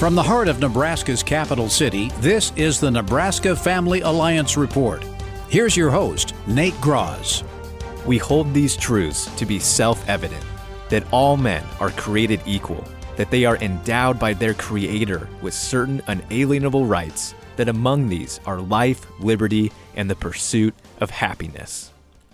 From the heart of Nebraska's capital city, this is the Nebraska Family Alliance Report. Here's your host, Nate Grasz. We hold these truths to be self evident that all men are created equal, that they are endowed by their Creator with certain unalienable rights, that among these are life, liberty, and the pursuit of happiness.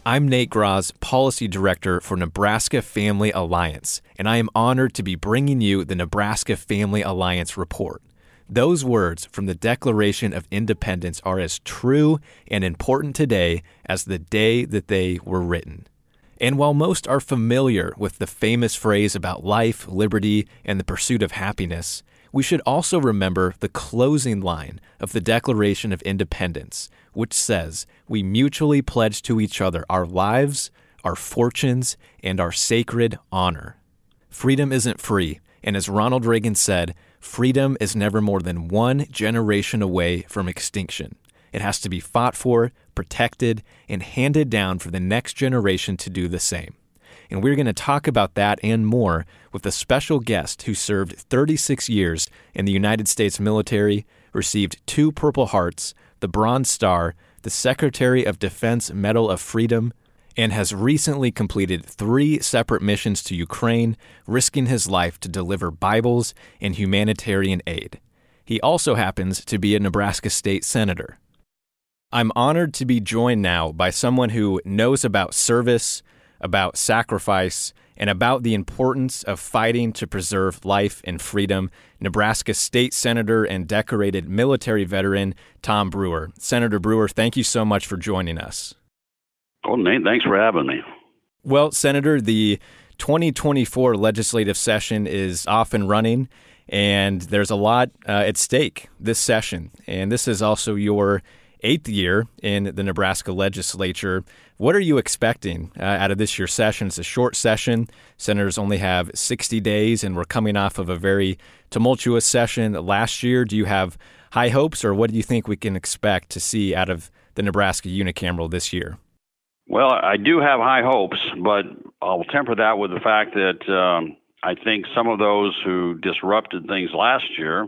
I'm Nate Grasz, Policy Director for Nebraska Family Alliance, and I am honored to be bringing you the Nebraska Family Alliance report. Those words from the Declaration of Independence are as true and important today as the day that they were written. And while most are familiar with the famous phrase about life, liberty, and the pursuit of happiness, we should also remember the closing line of the Declaration of Independence, which says, We mutually pledge to each other our lives, our fortunes, and our sacred honor. Freedom isn't free, and as Ronald Reagan said, freedom is never more than one generation away from extinction. It has to be fought for, protected, and handed down for the next generation to do the same. And we're going to talk about that and more with a special guest who served 36 years in the United States military, received two Purple Hearts, the Bronze Star, the Secretary of Defense Medal of Freedom, and has recently completed three separate missions to Ukraine, risking his life to deliver Bibles and humanitarian aid. He also happens to be a Nebraska state senator. I'm honored to be joined now by someone who knows about service, about sacrifice, and about the importance of fighting to preserve life and freedom. Nebraska State Senator and decorated military veteran Tom Brewer. Senator Brewer, thank you so much for joining us. Well, Nate, thanks for having me. Well, Senator, the 2024 legislative session is off and running, and there's a lot uh, at stake this session. And this is also your eighth year in the Nebraska legislature. What are you expecting uh, out of this year's session? It's a short session. Senators only have 60 days, and we're coming off of a very tumultuous session last year. Do you have high hopes, or what do you think we can expect to see out of the Nebraska unicameral this year? Well, I do have high hopes, but I'll temper that with the fact that um, I think some of those who disrupted things last year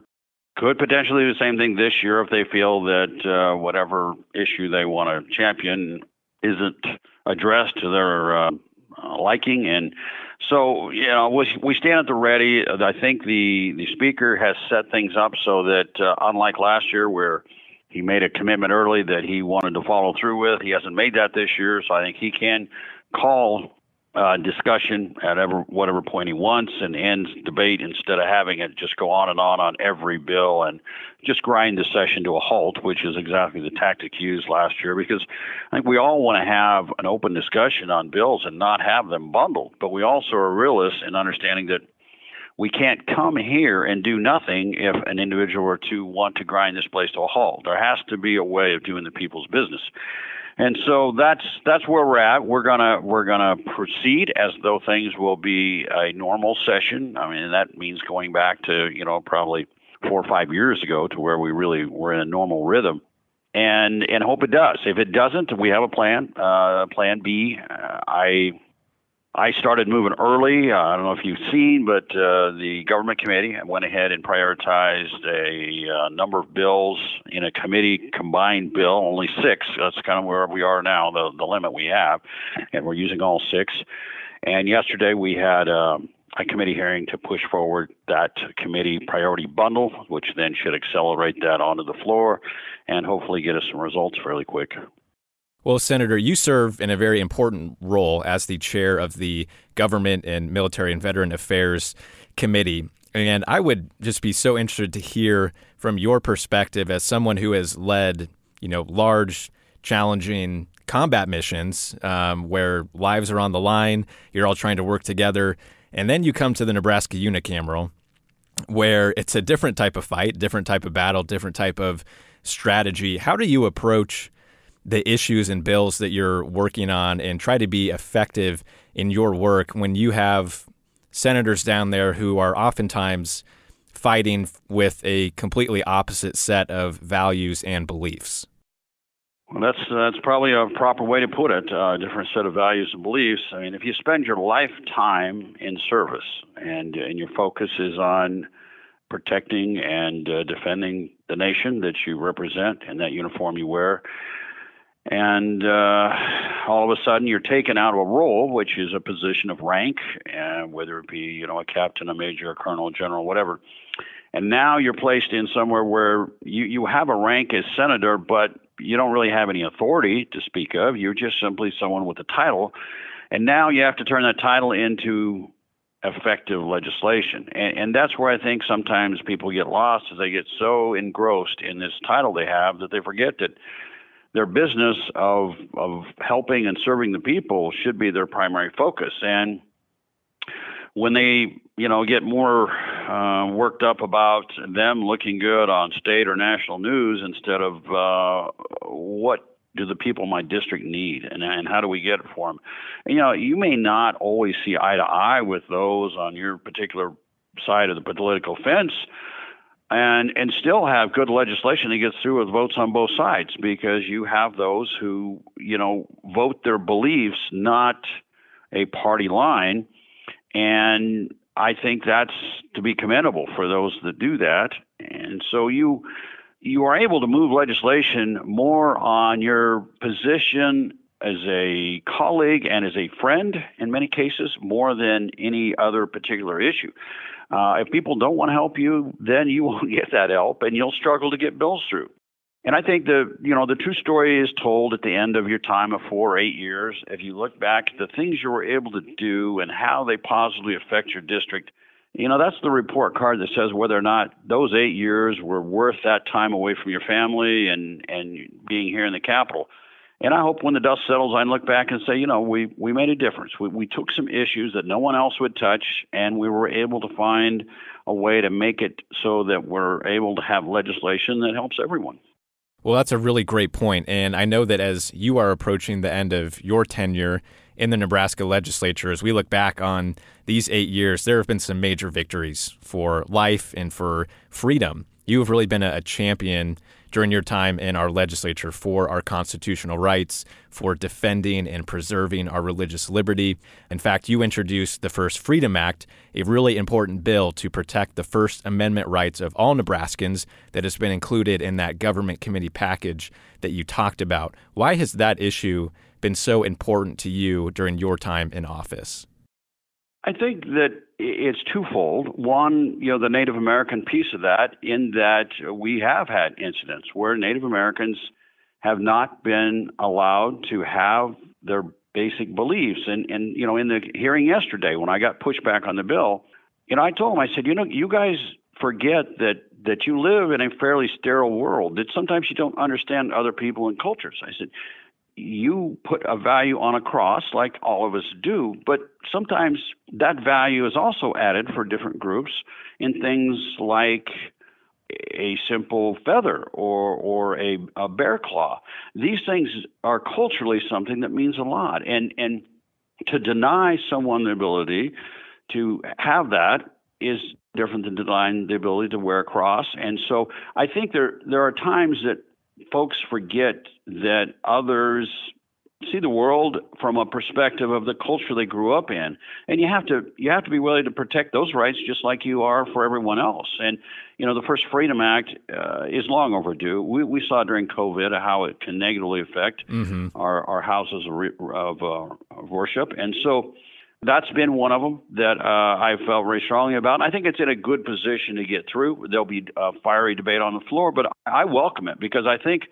could potentially do the same thing this year if they feel that uh, whatever issue they want to champion isn't addressed to their uh, liking. And so, you know, we, we stand at the ready. I think the, the speaker has set things up so that, uh, unlike last year where he made a commitment early that he wanted to follow through with, he hasn't made that this year. So I think he can call uh, discussion at ever, whatever point he wants and ends debate instead of having it just go on and on on every bill and just grind the session to a halt, which is exactly the tactic used last year. Because I think we all want to have an open discussion on bills and not have them bundled, but we also are realists in understanding that we can't come here and do nothing if an individual or two want to grind this place to a halt. There has to be a way of doing the people's business. And so that's that's where we're at. We're gonna we're gonna proceed as though things will be a normal session. I mean, that means going back to you know probably four or five years ago to where we really were in a normal rhythm, and and hope it does. If it doesn't, we have a plan. Uh, plan B. Uh, I I started moving early. Uh, I don't know if you've seen, but uh, the government committee went ahead and prioritized a uh, number of bills in a committee combined bill, only six. That's kind of where we are now, the, the limit we have, and we're using all six. And yesterday we had um, a committee hearing to push forward that committee priority bundle, which then should accelerate that onto the floor and hopefully get us some results fairly quick. Well, Senator, you serve in a very important role as the chair of the Government and Military and Veteran Affairs Committee. And I would just be so interested to hear from your perspective as someone who has led, you know, large, challenging combat missions um, where lives are on the line. You're all trying to work together. And then you come to the Nebraska unicameral, where it's a different type of fight, different type of battle, different type of strategy. How do you approach the issues and bills that you're working on and try to be effective in your work when you have senators down there who are oftentimes fighting with a completely opposite set of values and beliefs? Well, that's that's probably a proper way to put it. Uh, a different set of values and beliefs. I mean, if you spend your lifetime in service and and your focus is on protecting and uh, defending the nation that you represent and that uniform you wear. And uh, all of a sudden, you're taken out of a role, which is a position of rank, uh, whether it be you know a captain, a major, a colonel, a general, whatever. And now you're placed in somewhere where you, you have a rank as senator, but you don't really have any authority to speak of. You're just simply someone with a title. And now you have to turn that title into effective legislation. And, and that's where I think sometimes people get lost as they get so engrossed in this title they have that they forget that their business of of helping and serving the people should be their primary focus. And when they you know get more uh, worked up about them looking good on state or national news instead of uh, what do the people in my district need and, and how do we get it for them? And, you know, you may not always see eye to eye with those on your particular side of the political fence and and still have good legislation that gets through with votes on both sides because you have those who you know vote their beliefs not a party line and I think that's to be commendable for those that do that and so you you are able to move legislation more on your position as a colleague and as a friend in many cases more than any other particular issue. Uh, if people don't want to help you, then you won't get that help and you'll struggle to get bills through. And I think the you know the true story is told at the end of your time of four or eight years. If you look back at the things you were able to do and how they positively affect your district, you know, that's the report card that says whether or not those eight years were worth that time away from your family and, and being here in the capital. And I hope when the dust settles, I look back and say, you know, we, we made a difference. We, we took some issues that no one else would touch, and we were able to find a way to make it so that we're able to have legislation that helps everyone. Well, that's a really great point. And I know that as you are approaching the end of your tenure in the Nebraska legislature, as we look back on these eight years, there have been some major victories for life and for freedom. You have really been a, champion during your time in our legislature for our constitutional rights, for defending and preserving our religious liberty. In fact, you introduced the first Freedom Act, a really important bill to protect the First Amendment rights of all Nebraskans that has been included in that government committee package that you talked about. Why has that issue been so important to you during your time in office? I think that it's twofold. One, you know, the Native American piece of that, in that we have had incidents where Native Americans have not been allowed to have their basic beliefs. And, and you know, in the hearing yesterday, when I got pushback on the bill, you know, I told them, I said, you know, you guys forget that that you live in a fairly sterile world. That sometimes you don't understand other people and cultures. I said, you put a value on a cross like all of us do, but sometimes that value is also added for different groups in things like a simple feather or or a, a bear claw. These things are culturally something that means a lot, and and to deny someone the ability to have that is different than denying the ability to wear a cross. And so I think there there are times that folks forget that others see the world from a perspective of the culture they grew up in. And you have to you have to be willing to protect those rights just like you are for everyone else. And you know the first freedom act uh, is long overdue. We, we saw during covid how it can negatively affect mm-hmm. our, our houses of, of, uh, of worship. And so that's been one of them that uh, I felt very strongly about. I think it's in a good position to get through. There'll be a fiery debate on the floor, but I welcome it because I think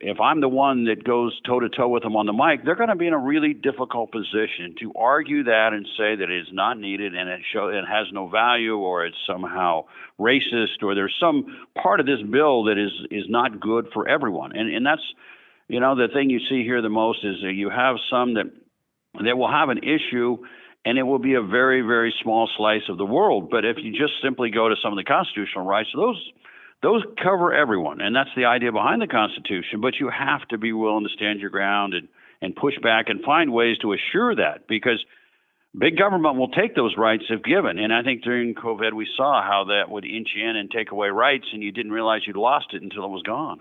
if I'm the one that goes toe to toe with them on the mic, they're going to be in a really difficult position to argue that and say that it is not needed and it show it has no value or it's somehow racist or there's some part of this bill that is is not good for everyone. And and that's you know the thing you see here the most is that you have some that they will have an issue and it will be a very, very small slice of the world. But if you just simply go to some of the constitutional rights, those those cover everyone, and that's the idea behind the Constitution. But you have to be willing to stand your ground and and push back and find ways to assure that because big government will take those rights if given. And I think during COVID we saw how that would inch in and take away rights, and you didn't realize you'd lost it until it was gone.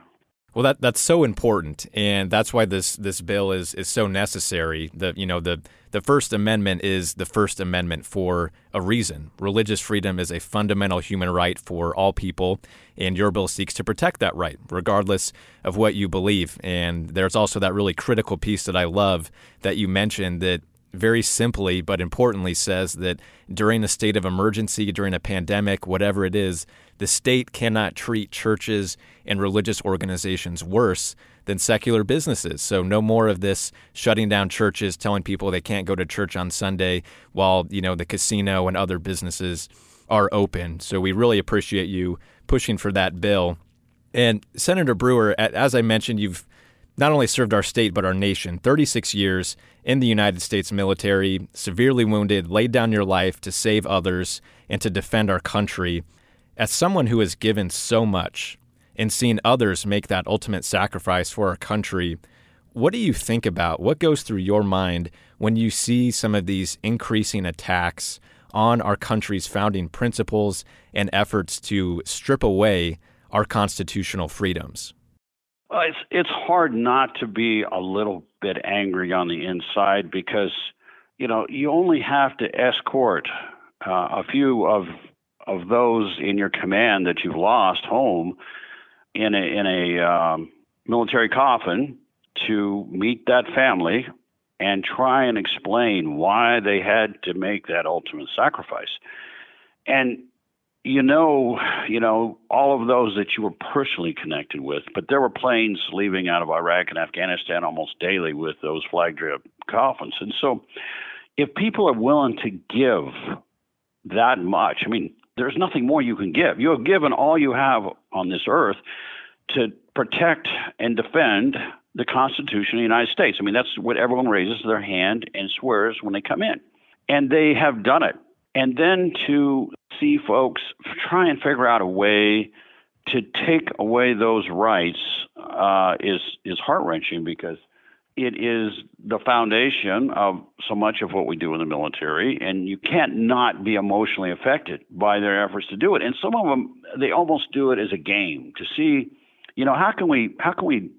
Well, that that's so important, and that's why this this bill is is so necessary. The you know the the First Amendment is the First Amendment for a reason. Religious freedom is a fundamental human right for all people, and your bill seeks to protect that right, regardless of what you believe. And there's also that really critical piece that I love that you mentioned that very simply but importantly says that during a state of emergency, during a pandemic, whatever it is, the state cannot treat churches and religious organizations worse than secular businesses. So no more of this shutting down churches, telling people they can't go to church on Sunday while, you know, the casino and other businesses are open. So we really appreciate you pushing for that bill. And Senator Brewer, as I mentioned, you've not only served our state but our nation 36 years in the United States military, severely wounded, laid down your life to save others and to defend our country. As someone who has given so much and seen others make that ultimate sacrifice for our country, what do you think about? What goes through your mind when you see some of these increasing attacks on our country's founding principles and efforts to strip away our constitutional freedoms? Well, it's it's hard not to be a little bit angry on the inside because you know you only have to escort uh, a few of of those in your command that you've lost home in a in a um, military coffin to meet that family and try and explain why they had to make that ultimate sacrifice. And you know, you know, all of those that you were personally connected with, but there were planes leaving out of Iraq and Afghanistan almost daily with those flag drip coffins. And so if people are willing to give that much, I mean, there's nothing more you can give. You have given all you have on this earth to protect and defend the Constitution of the United States. I mean, that's what everyone raises their hand and swears when they come in. And they have done it. And then to see folks try and figure out a way to take away those rights uh, is is heart wrenching because it is the foundation of so much of what we do in the military, and you can't not be emotionally affected by their efforts to do it. And some of them, they almost do it as a game to see, you know, how can we how can we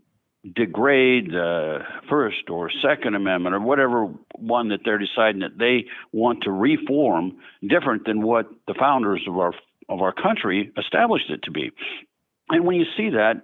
degrade the First or Second Amendment or whatever one that they're deciding that they want to reform different than what the founders of our of our country established it to be. And when you see that,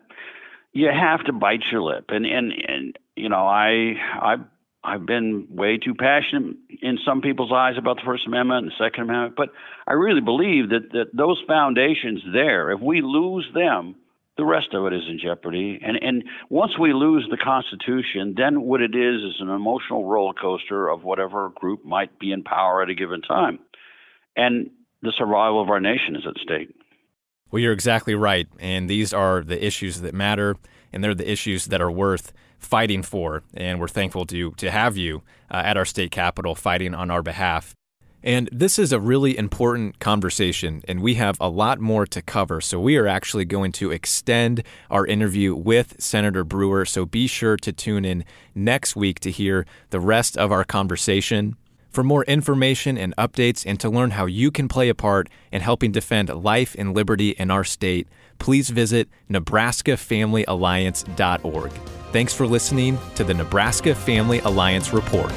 you have to bite your lip. And and and you know, I I I've been way too passionate in some people's eyes about the First Amendment and the Second Amendment, but I really believe that that those foundations there, if we lose them, the rest of it is in jeopardy. And and once we lose the Constitution, then what it is is an emotional roller coaster of whatever group might be in power at a given time, and the survival of our nation is at stake. Well, you're exactly right, and these are the issues that matter, and they're the issues that are worth fighting for. And we're thankful to to have you uh, at our state capitol fighting on our behalf. And this is a really important conversation, and we have a lot more to cover. So, we are actually going to extend our interview with Senator Brewer. So, be sure to tune in next week to hear the rest of our conversation. For more information and updates, and to learn how you can play a part in helping defend life and liberty in our state, please visit NebraskaFamilyAlliance.org. Thanks for listening to the Nebraska Family Alliance Report.